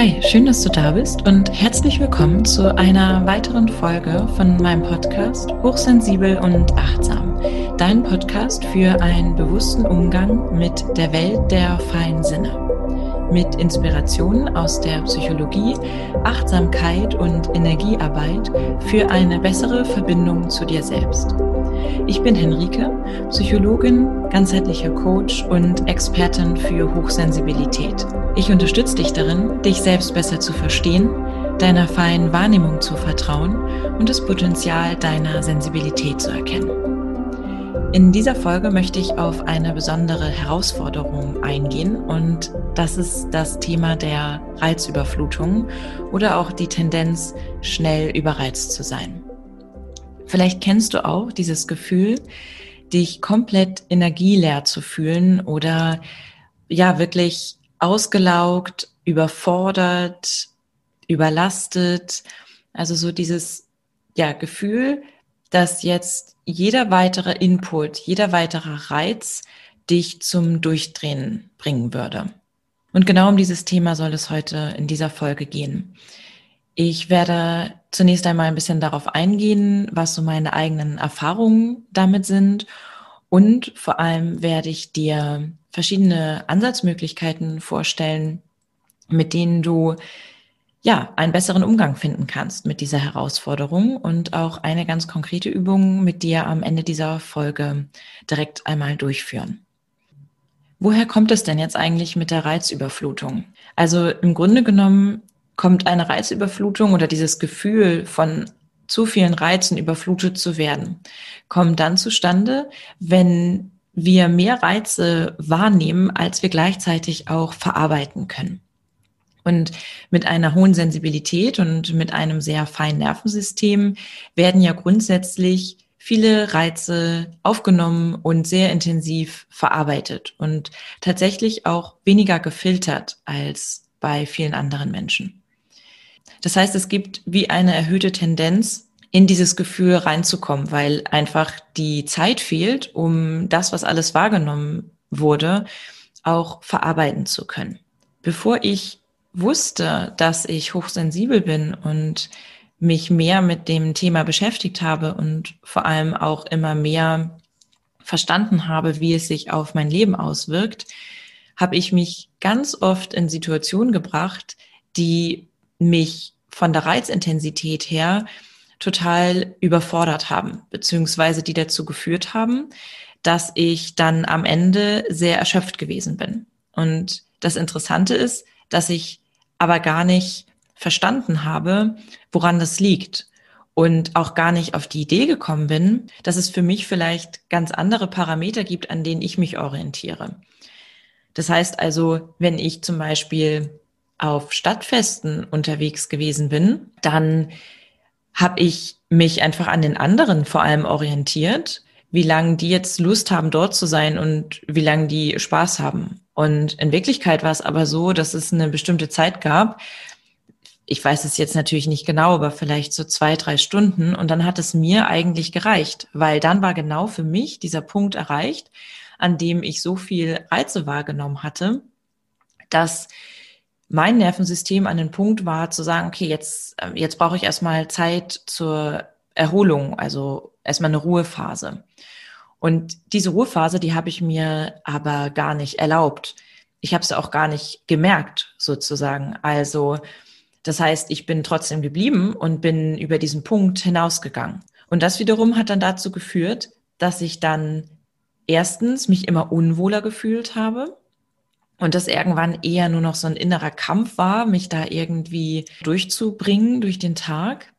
Hi, schön, dass du da bist und herzlich willkommen zu einer weiteren Folge von meinem Podcast Hochsensibel und Achtsam. Dein Podcast für einen bewussten Umgang mit der Welt der feinen Sinne. Mit Inspirationen aus der Psychologie, Achtsamkeit und Energiearbeit für eine bessere Verbindung zu dir selbst. Ich bin Henrike, Psychologin, ganzheitlicher Coach und Expertin für Hochsensibilität. Ich unterstütze dich darin, dich selbst besser zu verstehen, deiner feinen Wahrnehmung zu vertrauen und das Potenzial deiner Sensibilität zu erkennen. In dieser Folge möchte ich auf eine besondere Herausforderung eingehen und das ist das Thema der Reizüberflutung oder auch die Tendenz, schnell überreizt zu sein. Vielleicht kennst du auch dieses Gefühl, dich komplett energieleer zu fühlen oder ja, wirklich ausgelaugt, überfordert, überlastet. Also so dieses ja, Gefühl, dass jetzt jeder weitere Input, jeder weitere Reiz dich zum Durchdrehen bringen würde. Und genau um dieses Thema soll es heute in dieser Folge gehen. Ich werde zunächst einmal ein bisschen darauf eingehen, was so meine eigenen Erfahrungen damit sind. Und vor allem werde ich dir verschiedene Ansatzmöglichkeiten vorstellen, mit denen du ja einen besseren Umgang finden kannst mit dieser Herausforderung und auch eine ganz konkrete Übung mit dir am Ende dieser Folge direkt einmal durchführen. Woher kommt es denn jetzt eigentlich mit der Reizüberflutung? Also im Grunde genommen kommt eine Reizüberflutung oder dieses Gefühl von zu vielen Reizen überflutet zu werden, kommt dann zustande, wenn wir mehr Reize wahrnehmen, als wir gleichzeitig auch verarbeiten können. Und mit einer hohen Sensibilität und mit einem sehr feinen Nervensystem werden ja grundsätzlich viele Reize aufgenommen und sehr intensiv verarbeitet und tatsächlich auch weniger gefiltert als bei vielen anderen Menschen. Das heißt, es gibt wie eine erhöhte Tendenz, in dieses Gefühl reinzukommen, weil einfach die Zeit fehlt, um das, was alles wahrgenommen wurde, auch verarbeiten zu können. Bevor ich wusste, dass ich hochsensibel bin und mich mehr mit dem Thema beschäftigt habe und vor allem auch immer mehr verstanden habe, wie es sich auf mein Leben auswirkt, habe ich mich ganz oft in Situationen gebracht, die mich von der Reizintensität her total überfordert haben, beziehungsweise die dazu geführt haben, dass ich dann am Ende sehr erschöpft gewesen bin. Und das Interessante ist, dass ich aber gar nicht verstanden habe, woran das liegt und auch gar nicht auf die Idee gekommen bin, dass es für mich vielleicht ganz andere Parameter gibt, an denen ich mich orientiere. Das heißt also, wenn ich zum Beispiel auf Stadtfesten unterwegs gewesen bin, dann habe ich mich einfach an den anderen vor allem orientiert, wie lange die jetzt Lust haben, dort zu sein und wie lange die Spaß haben. Und in Wirklichkeit war es aber so, dass es eine bestimmte Zeit gab. Ich weiß es jetzt natürlich nicht genau, aber vielleicht so zwei, drei Stunden. Und dann hat es mir eigentlich gereicht, weil dann war genau für mich dieser Punkt erreicht, an dem ich so viel Reize wahrgenommen hatte, dass mein Nervensystem an den Punkt war zu sagen, okay, jetzt, äh, jetzt brauche ich erstmal Zeit zur Erholung, also erstmal eine Ruhephase. Und diese Ruhephase, die habe ich mir aber gar nicht erlaubt. Ich habe es auch gar nicht gemerkt, sozusagen. Also, das heißt, ich bin trotzdem geblieben und bin über diesen Punkt hinausgegangen. Und das wiederum hat dann dazu geführt, dass ich dann erstens mich immer unwohler gefühlt habe und das irgendwann eher nur noch so ein innerer Kampf war, mich da irgendwie durchzubringen durch den Tag.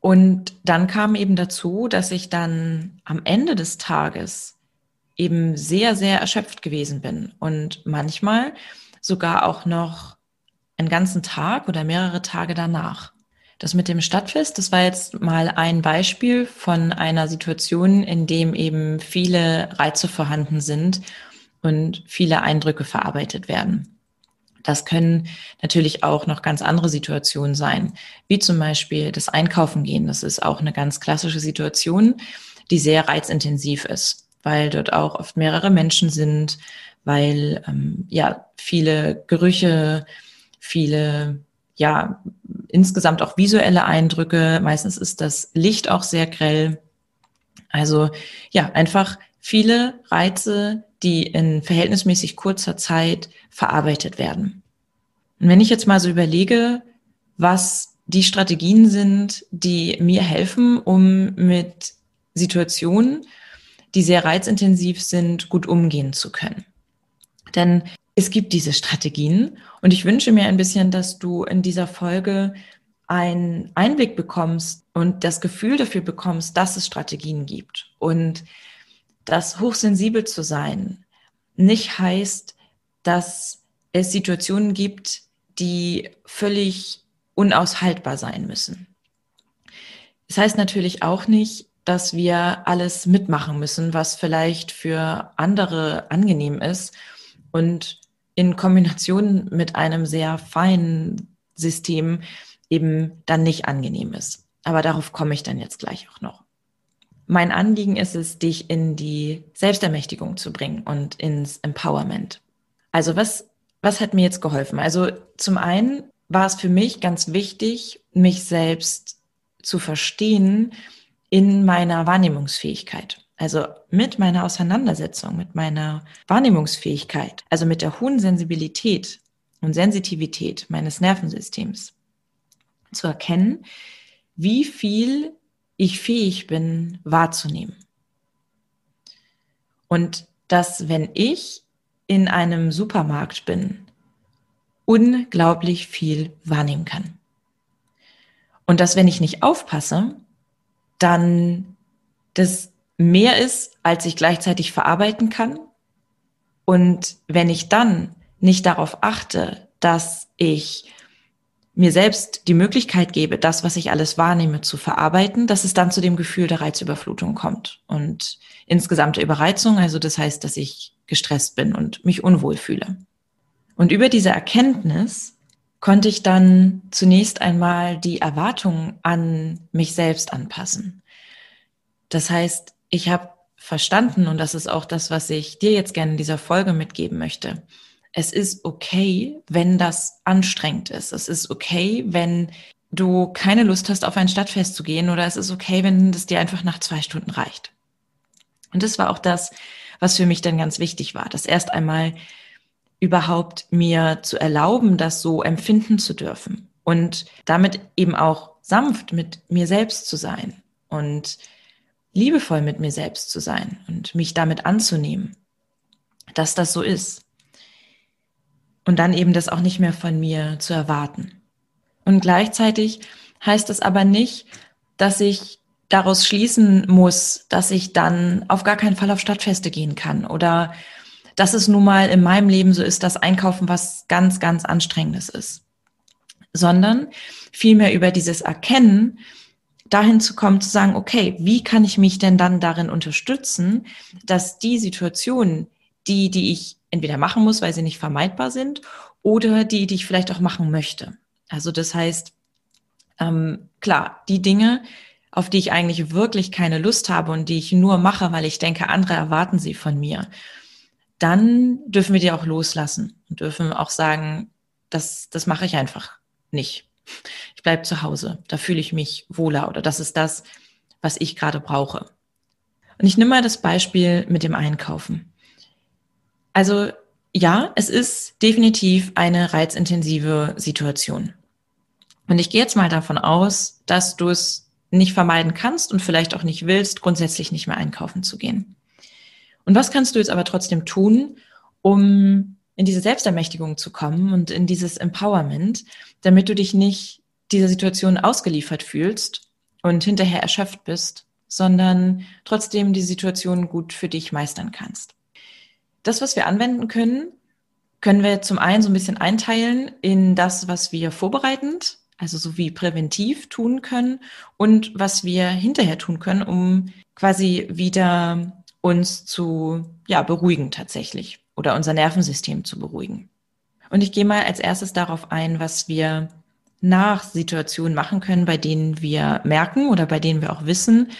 Und dann kam eben dazu, dass ich dann am Ende des Tages eben sehr, sehr erschöpft gewesen bin und manchmal sogar auch noch einen ganzen Tag oder mehrere Tage danach. Das mit dem Stadtfest, das war jetzt mal ein Beispiel von einer Situation, in dem eben viele Reize vorhanden sind und viele Eindrücke verarbeitet werden. Das können natürlich auch noch ganz andere Situationen sein, wie zum Beispiel das Einkaufen gehen. Das ist auch eine ganz klassische Situation, die sehr reizintensiv ist, weil dort auch oft mehrere Menschen sind, weil ähm, ja viele Gerüche, viele, ja, insgesamt auch visuelle Eindrücke. Meistens ist das Licht auch sehr grell. Also ja, einfach viele Reize, die in verhältnismäßig kurzer Zeit verarbeitet werden. Und wenn ich jetzt mal so überlege, was die Strategien sind, die mir helfen, um mit Situationen, die sehr reizintensiv sind, gut umgehen zu können. Denn es gibt diese Strategien und ich wünsche mir ein bisschen, dass du in dieser Folge einen Einblick bekommst und das Gefühl dafür bekommst, dass es Strategien gibt und dass hochsensibel zu sein nicht heißt, dass es Situationen gibt, die völlig unaushaltbar sein müssen. Das heißt natürlich auch nicht, dass wir alles mitmachen müssen, was vielleicht für andere angenehm ist und in Kombination mit einem sehr feinen System eben dann nicht angenehm ist. Aber darauf komme ich dann jetzt gleich auch noch. Mein Anliegen ist es, dich in die Selbstermächtigung zu bringen und ins Empowerment. Also was, was hat mir jetzt geholfen? Also zum einen war es für mich ganz wichtig, mich selbst zu verstehen in meiner Wahrnehmungsfähigkeit. Also mit meiner Auseinandersetzung, mit meiner Wahrnehmungsfähigkeit, also mit der hohen Sensibilität und Sensitivität meines Nervensystems zu erkennen, wie viel ich fähig bin wahrzunehmen. Und dass, wenn ich in einem Supermarkt bin, unglaublich viel wahrnehmen kann. Und dass, wenn ich nicht aufpasse, dann das mehr ist, als ich gleichzeitig verarbeiten kann. Und wenn ich dann nicht darauf achte, dass ich mir selbst die Möglichkeit gebe, das, was ich alles wahrnehme, zu verarbeiten, dass es dann zu dem Gefühl der Reizüberflutung kommt und insgesamte Überreizung, also das heißt, dass ich gestresst bin und mich unwohl fühle. Und über diese Erkenntnis konnte ich dann zunächst einmal die Erwartungen an mich selbst anpassen. Das heißt, ich habe verstanden, und das ist auch das, was ich dir jetzt gerne in dieser Folge mitgeben möchte. Es ist okay, wenn das anstrengend ist. Es ist okay, wenn du keine Lust hast, auf ein Stadtfest zu gehen, oder es ist okay, wenn es dir einfach nach zwei Stunden reicht. Und das war auch das, was für mich dann ganz wichtig war, das erst einmal überhaupt mir zu erlauben, das so empfinden zu dürfen und damit eben auch sanft mit mir selbst zu sein und liebevoll mit mir selbst zu sein und mich damit anzunehmen, dass das so ist. Und dann eben das auch nicht mehr von mir zu erwarten. Und gleichzeitig heißt das aber nicht, dass ich daraus schließen muss, dass ich dann auf gar keinen Fall auf Stadtfeste gehen kann oder dass es nun mal in meinem Leben so ist, dass Einkaufen was ganz, ganz Anstrengendes ist, sondern vielmehr über dieses Erkennen, dahin zu kommen, zu sagen, okay, wie kann ich mich denn dann darin unterstützen, dass die Situationen, die, die ich entweder machen muss, weil sie nicht vermeidbar sind, oder die, die ich vielleicht auch machen möchte. Also das heißt, ähm, klar, die Dinge, auf die ich eigentlich wirklich keine Lust habe und die ich nur mache, weil ich denke, andere erwarten sie von mir, dann dürfen wir die auch loslassen und dürfen auch sagen, das, das mache ich einfach nicht ich bleibe zu Hause, da fühle ich mich wohler oder das ist das, was ich gerade brauche. Und ich nehme mal das Beispiel mit dem Einkaufen. Also ja, es ist definitiv eine reizintensive Situation. Und ich gehe jetzt mal davon aus, dass du es nicht vermeiden kannst und vielleicht auch nicht willst, grundsätzlich nicht mehr einkaufen zu gehen. Und was kannst du jetzt aber trotzdem tun, um in diese Selbstermächtigung zu kommen und in dieses Empowerment, damit du dich nicht dieser Situation ausgeliefert fühlst und hinterher erschöpft bist, sondern trotzdem die Situation gut für dich meistern kannst. Das, was wir anwenden können, können wir zum einen so ein bisschen einteilen in das, was wir vorbereitend, also so wie präventiv tun können und was wir hinterher tun können, um quasi wieder uns zu ja, beruhigen tatsächlich oder unser Nervensystem zu beruhigen. Und ich gehe mal als erstes darauf ein, was wir nach Situationen machen können, bei denen wir merken oder bei denen wir auch wissen,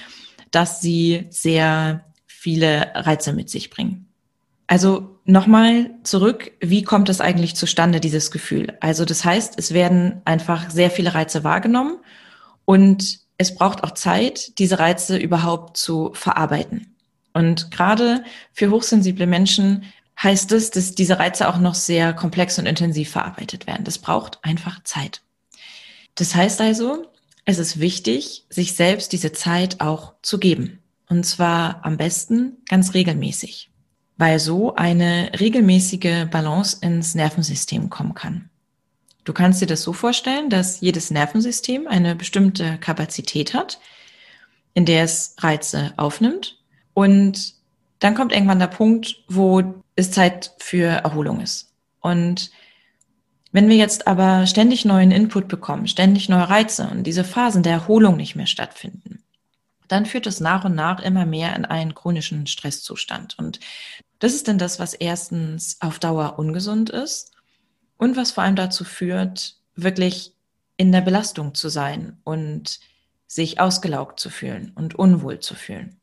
dass sie sehr viele Reize mit sich bringen. Also nochmal zurück, wie kommt es eigentlich zustande, dieses Gefühl? Also das heißt, es werden einfach sehr viele Reize wahrgenommen und es braucht auch Zeit, diese Reize überhaupt zu verarbeiten. Und gerade für hochsensible Menschen heißt es, dass diese Reize auch noch sehr komplex und intensiv verarbeitet werden. Das braucht einfach Zeit. Das heißt also, es ist wichtig, sich selbst diese Zeit auch zu geben. Und zwar am besten ganz regelmäßig weil so eine regelmäßige Balance ins Nervensystem kommen kann. Du kannst dir das so vorstellen, dass jedes Nervensystem eine bestimmte Kapazität hat, in der es Reize aufnimmt. Und dann kommt irgendwann der Punkt, wo es Zeit für Erholung ist. Und wenn wir jetzt aber ständig neuen Input bekommen, ständig neue Reize und diese Phasen der Erholung nicht mehr stattfinden, dann führt es nach und nach immer mehr in einen chronischen Stresszustand. Und das ist denn das, was erstens auf Dauer ungesund ist und was vor allem dazu führt, wirklich in der Belastung zu sein und sich ausgelaugt zu fühlen und unwohl zu fühlen.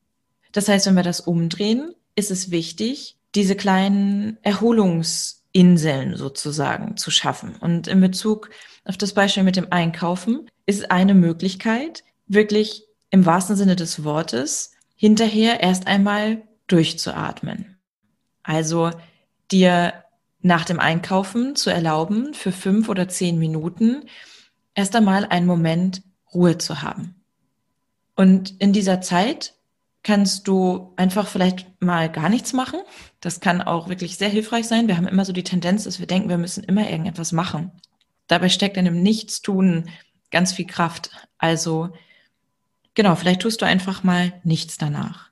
Das heißt, wenn wir das umdrehen, ist es wichtig, diese kleinen Erholungsinseln sozusagen zu schaffen. Und in Bezug auf das Beispiel mit dem Einkaufen ist eine Möglichkeit, wirklich im wahrsten Sinne des Wortes hinterher erst einmal durchzuatmen. Also dir nach dem Einkaufen zu erlauben, für fünf oder zehn Minuten erst einmal einen Moment Ruhe zu haben. Und in dieser Zeit kannst du einfach vielleicht mal gar nichts machen. Das kann auch wirklich sehr hilfreich sein. Wir haben immer so die Tendenz, dass wir denken, wir müssen immer irgendetwas machen. Dabei steckt in dem Nichtstun ganz viel Kraft. Also genau, vielleicht tust du einfach mal nichts danach.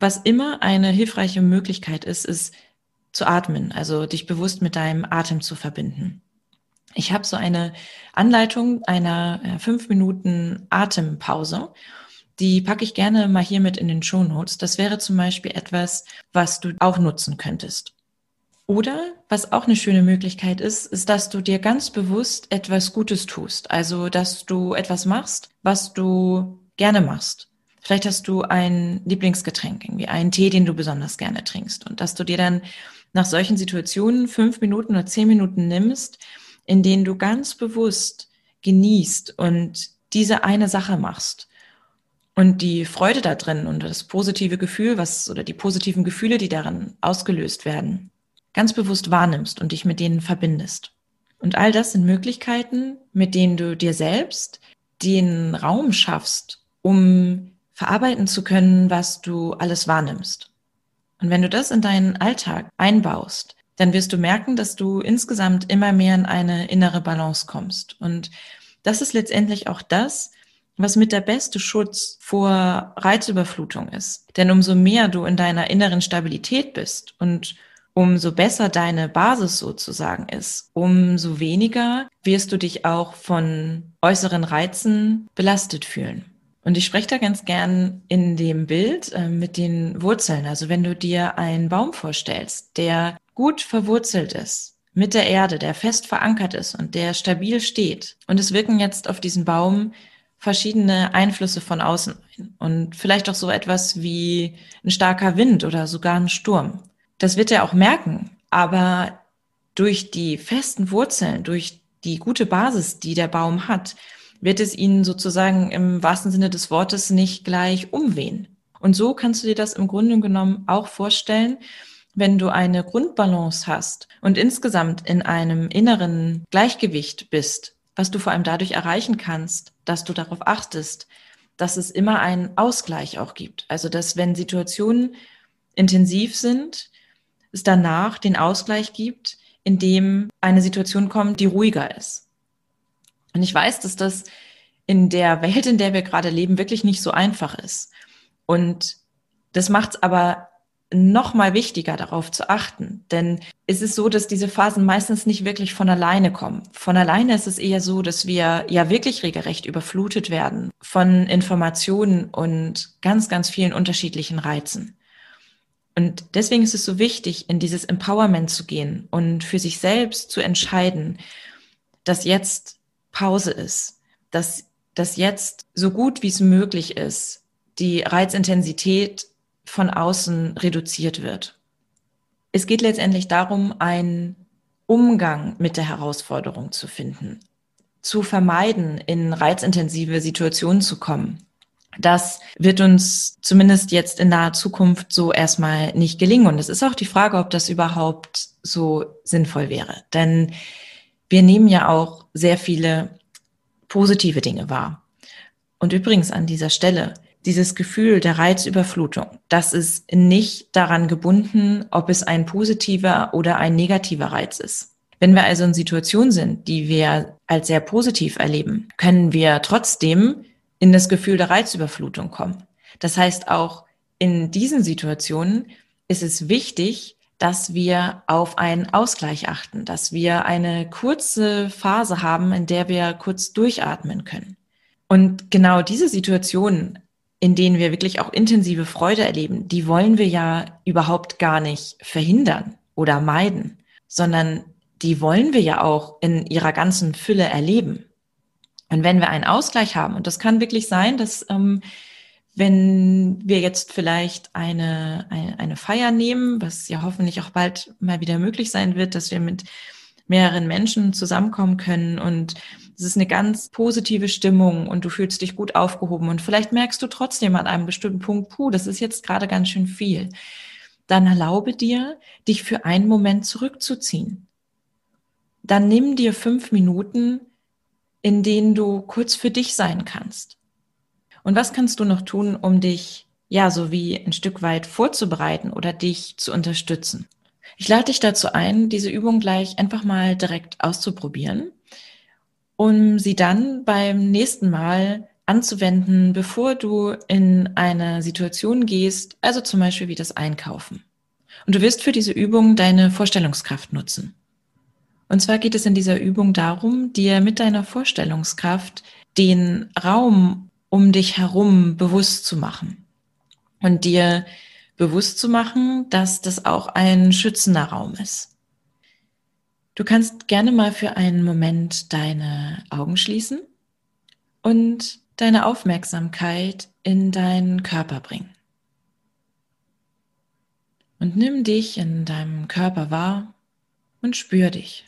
Was immer eine hilfreiche Möglichkeit ist, ist zu atmen, also dich bewusst mit deinem Atem zu verbinden. Ich habe so eine Anleitung einer äh, fünf Minuten Atempause. Die packe ich gerne mal hier mit in den Show Notes. Das wäre zum Beispiel etwas, was du auch nutzen könntest. Oder was auch eine schöne Möglichkeit ist, ist, dass du dir ganz bewusst etwas Gutes tust. Also, dass du etwas machst, was du gerne machst. Vielleicht hast du ein Lieblingsgetränk, irgendwie einen Tee, den du besonders gerne trinkst. Und dass du dir dann nach solchen Situationen fünf Minuten oder zehn Minuten nimmst, in denen du ganz bewusst genießt und diese eine Sache machst. Und die Freude da drin und das positive Gefühl, was oder die positiven Gefühle, die darin ausgelöst werden, ganz bewusst wahrnimmst und dich mit denen verbindest. Und all das sind Möglichkeiten, mit denen du dir selbst den Raum schaffst, um verarbeiten zu können, was du alles wahrnimmst. Und wenn du das in deinen Alltag einbaust, dann wirst du merken, dass du insgesamt immer mehr in eine innere Balance kommst. Und das ist letztendlich auch das, was mit der beste Schutz vor Reizüberflutung ist. Denn umso mehr du in deiner inneren Stabilität bist und umso besser deine Basis sozusagen ist, umso weniger wirst du dich auch von äußeren Reizen belastet fühlen. Und ich spreche da ganz gern in dem Bild äh, mit den Wurzeln. Also wenn du dir einen Baum vorstellst, der gut verwurzelt ist mit der Erde, der fest verankert ist und der stabil steht. Und es wirken jetzt auf diesen Baum verschiedene Einflüsse von außen ein. Und vielleicht auch so etwas wie ein starker Wind oder sogar ein Sturm. Das wird er auch merken. Aber durch die festen Wurzeln, durch die gute Basis, die der Baum hat, wird es ihn sozusagen im wahrsten Sinne des Wortes nicht gleich umwehen. Und so kannst du dir das im Grunde genommen auch vorstellen, wenn du eine Grundbalance hast und insgesamt in einem inneren Gleichgewicht bist, was du vor allem dadurch erreichen kannst, dass du darauf achtest, dass es immer einen Ausgleich auch gibt. Also dass wenn Situationen intensiv sind, es danach den Ausgleich gibt, in dem eine Situation kommt, die ruhiger ist. Und ich weiß, dass das in der Welt, in der wir gerade leben, wirklich nicht so einfach ist. Und das macht es aber noch mal wichtiger, darauf zu achten. Denn es ist so, dass diese Phasen meistens nicht wirklich von alleine kommen. Von alleine ist es eher so, dass wir ja wirklich regelrecht überflutet werden von Informationen und ganz, ganz vielen unterschiedlichen Reizen. Und deswegen ist es so wichtig, in dieses Empowerment zu gehen und für sich selbst zu entscheiden, dass jetzt Pause ist, dass das jetzt so gut wie es möglich ist, die Reizintensität von außen reduziert wird. Es geht letztendlich darum, einen Umgang mit der Herausforderung zu finden, zu vermeiden, in reizintensive Situationen zu kommen. Das wird uns zumindest jetzt in naher Zukunft so erstmal nicht gelingen. Und es ist auch die Frage, ob das überhaupt so sinnvoll wäre. Denn wir nehmen ja auch sehr viele positive Dinge wahr. Und übrigens an dieser Stelle, dieses Gefühl der Reizüberflutung, das ist nicht daran gebunden, ob es ein positiver oder ein negativer Reiz ist. Wenn wir also in Situationen sind, die wir als sehr positiv erleben, können wir trotzdem in das Gefühl der Reizüberflutung kommen. Das heißt, auch in diesen Situationen ist es wichtig, dass wir auf einen Ausgleich achten, dass wir eine kurze Phase haben, in der wir kurz durchatmen können. Und genau diese Situationen, in denen wir wirklich auch intensive Freude erleben, die wollen wir ja überhaupt gar nicht verhindern oder meiden, sondern die wollen wir ja auch in ihrer ganzen Fülle erleben. Und wenn wir einen Ausgleich haben, und das kann wirklich sein, dass ähm, wenn wir jetzt vielleicht eine, eine, eine Feier nehmen, was ja hoffentlich auch bald mal wieder möglich sein wird, dass wir mit mehreren Menschen zusammenkommen können und es ist eine ganz positive Stimmung und du fühlst dich gut aufgehoben und vielleicht merkst du trotzdem an einem bestimmten Punkt, puh, das ist jetzt gerade ganz schön viel. Dann erlaube dir, dich für einen Moment zurückzuziehen. Dann nimm dir fünf Minuten, in denen du kurz für dich sein kannst. Und was kannst du noch tun, um dich ja so wie ein Stück weit vorzubereiten oder dich zu unterstützen? Ich lade dich dazu ein, diese Übung gleich einfach mal direkt auszuprobieren, um sie dann beim nächsten Mal anzuwenden, bevor du in eine Situation gehst, also zum Beispiel wie das Einkaufen. Und du wirst für diese Übung deine Vorstellungskraft nutzen. Und zwar geht es in dieser Übung darum, dir mit deiner Vorstellungskraft den Raum um dich herum bewusst zu machen und dir bewusst zu machen, dass das auch ein schützender Raum ist. Du kannst gerne mal für einen Moment deine Augen schließen und deine Aufmerksamkeit in deinen Körper bringen. Und nimm dich in deinem Körper wahr und spür dich.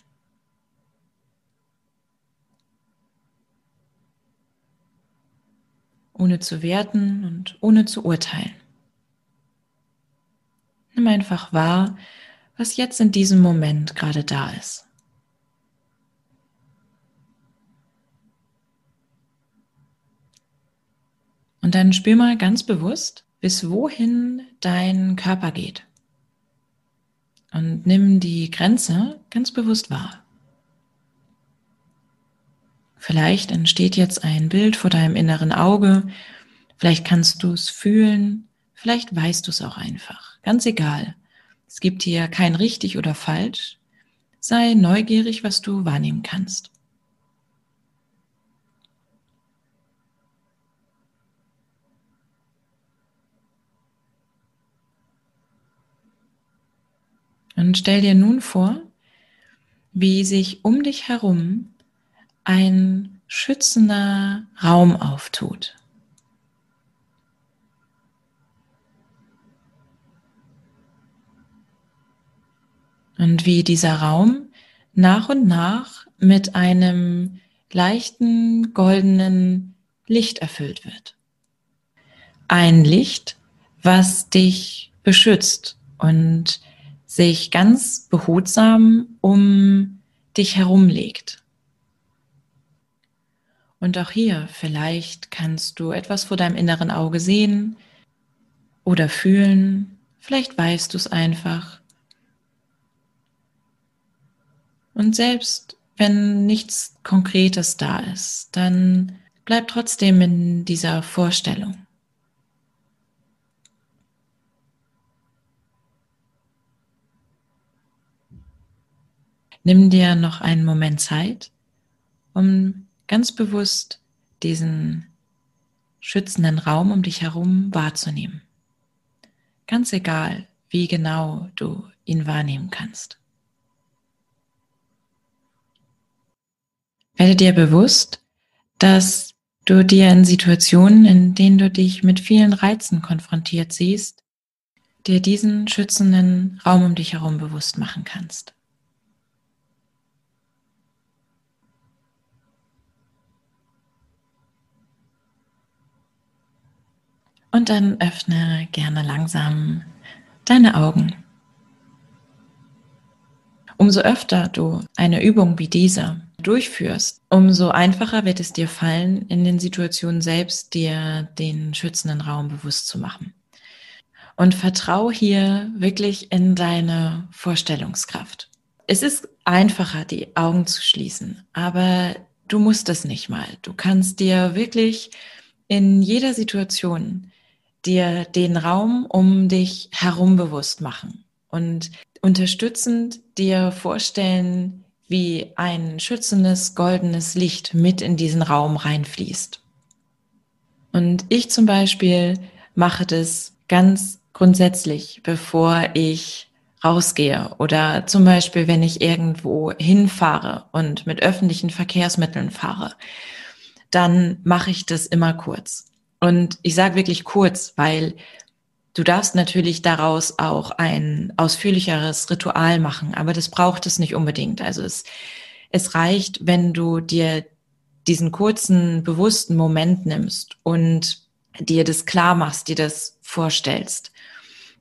Ohne zu werten und ohne zu urteilen. Nimm einfach wahr, was jetzt in diesem Moment gerade da ist. Und dann spür mal ganz bewusst, bis wohin dein Körper geht. Und nimm die Grenze ganz bewusst wahr. Vielleicht entsteht jetzt ein Bild vor deinem inneren Auge. Vielleicht kannst du es fühlen. Vielleicht weißt du es auch einfach. Ganz egal. Es gibt hier kein richtig oder falsch. Sei neugierig, was du wahrnehmen kannst. Und stell dir nun vor, wie sich um dich herum ein schützender Raum auftut. Und wie dieser Raum nach und nach mit einem leichten goldenen Licht erfüllt wird. Ein Licht, was dich beschützt und sich ganz behutsam um dich herumlegt. Und auch hier, vielleicht kannst du etwas vor deinem inneren Auge sehen oder fühlen, vielleicht weißt du es einfach. Und selbst wenn nichts Konkretes da ist, dann bleib trotzdem in dieser Vorstellung. Nimm dir noch einen Moment Zeit, um ganz bewusst diesen schützenden Raum um dich herum wahrzunehmen. Ganz egal, wie genau du ihn wahrnehmen kannst. Werde dir bewusst, dass du dir in Situationen, in denen du dich mit vielen Reizen konfrontiert siehst, dir diesen schützenden Raum um dich herum bewusst machen kannst. Und dann öffne gerne langsam deine Augen. Umso öfter du eine Übung wie diese durchführst, umso einfacher wird es dir fallen, in den Situationen selbst dir den schützenden Raum bewusst zu machen. Und vertrau hier wirklich in deine Vorstellungskraft. Es ist einfacher, die Augen zu schließen, aber du musst es nicht mal. Du kannst dir wirklich in jeder Situation dir den Raum um dich herum bewusst machen und unterstützend dir vorstellen, wie ein schützendes goldenes Licht mit in diesen Raum reinfließt. Und ich zum Beispiel mache das ganz grundsätzlich, bevor ich rausgehe oder zum Beispiel, wenn ich irgendwo hinfahre und mit öffentlichen Verkehrsmitteln fahre, dann mache ich das immer kurz. Und ich sage wirklich kurz, weil du darfst natürlich daraus auch ein ausführlicheres Ritual machen, aber das braucht es nicht unbedingt. Also es, es reicht, wenn du dir diesen kurzen, bewussten Moment nimmst und dir das klar machst, dir das vorstellst.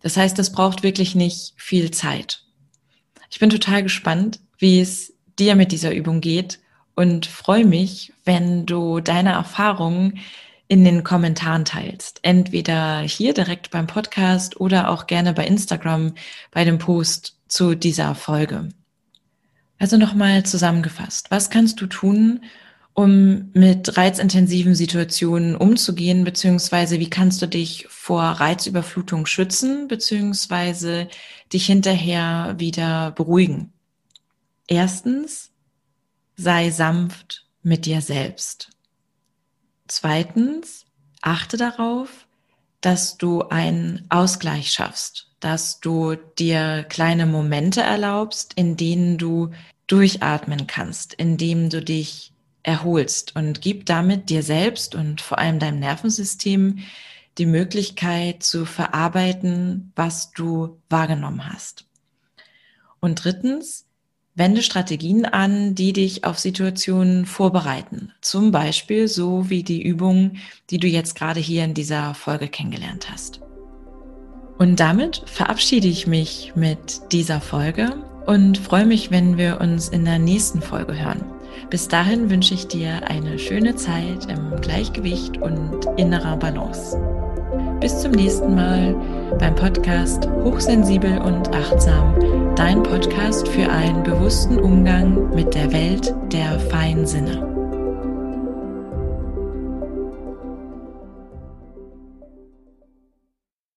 Das heißt, das braucht wirklich nicht viel Zeit. Ich bin total gespannt, wie es dir mit dieser Übung geht und freue mich, wenn du deine Erfahrungen in den Kommentaren teilst. Entweder hier direkt beim Podcast oder auch gerne bei Instagram bei dem Post zu dieser Folge. Also nochmal zusammengefasst. Was kannst du tun, um mit reizintensiven Situationen umzugehen, beziehungsweise wie kannst du dich vor Reizüberflutung schützen, beziehungsweise dich hinterher wieder beruhigen? Erstens, sei sanft mit dir selbst. Zweitens, achte darauf, dass du einen Ausgleich schaffst, dass du dir kleine Momente erlaubst, in denen du durchatmen kannst, indem du dich erholst und gib damit dir selbst und vor allem deinem Nervensystem die Möglichkeit zu verarbeiten, was du wahrgenommen hast. Und drittens, Wende Strategien an, die dich auf Situationen vorbereiten. Zum Beispiel so wie die Übung, die du jetzt gerade hier in dieser Folge kennengelernt hast. Und damit verabschiede ich mich mit dieser Folge und freue mich, wenn wir uns in der nächsten Folge hören. Bis dahin wünsche ich dir eine schöne Zeit im Gleichgewicht und innerer Balance. Bis zum nächsten Mal beim Podcast Hochsensibel und Achtsam, dein Podcast für einen bewussten Umgang mit der Welt der feinen Sinne.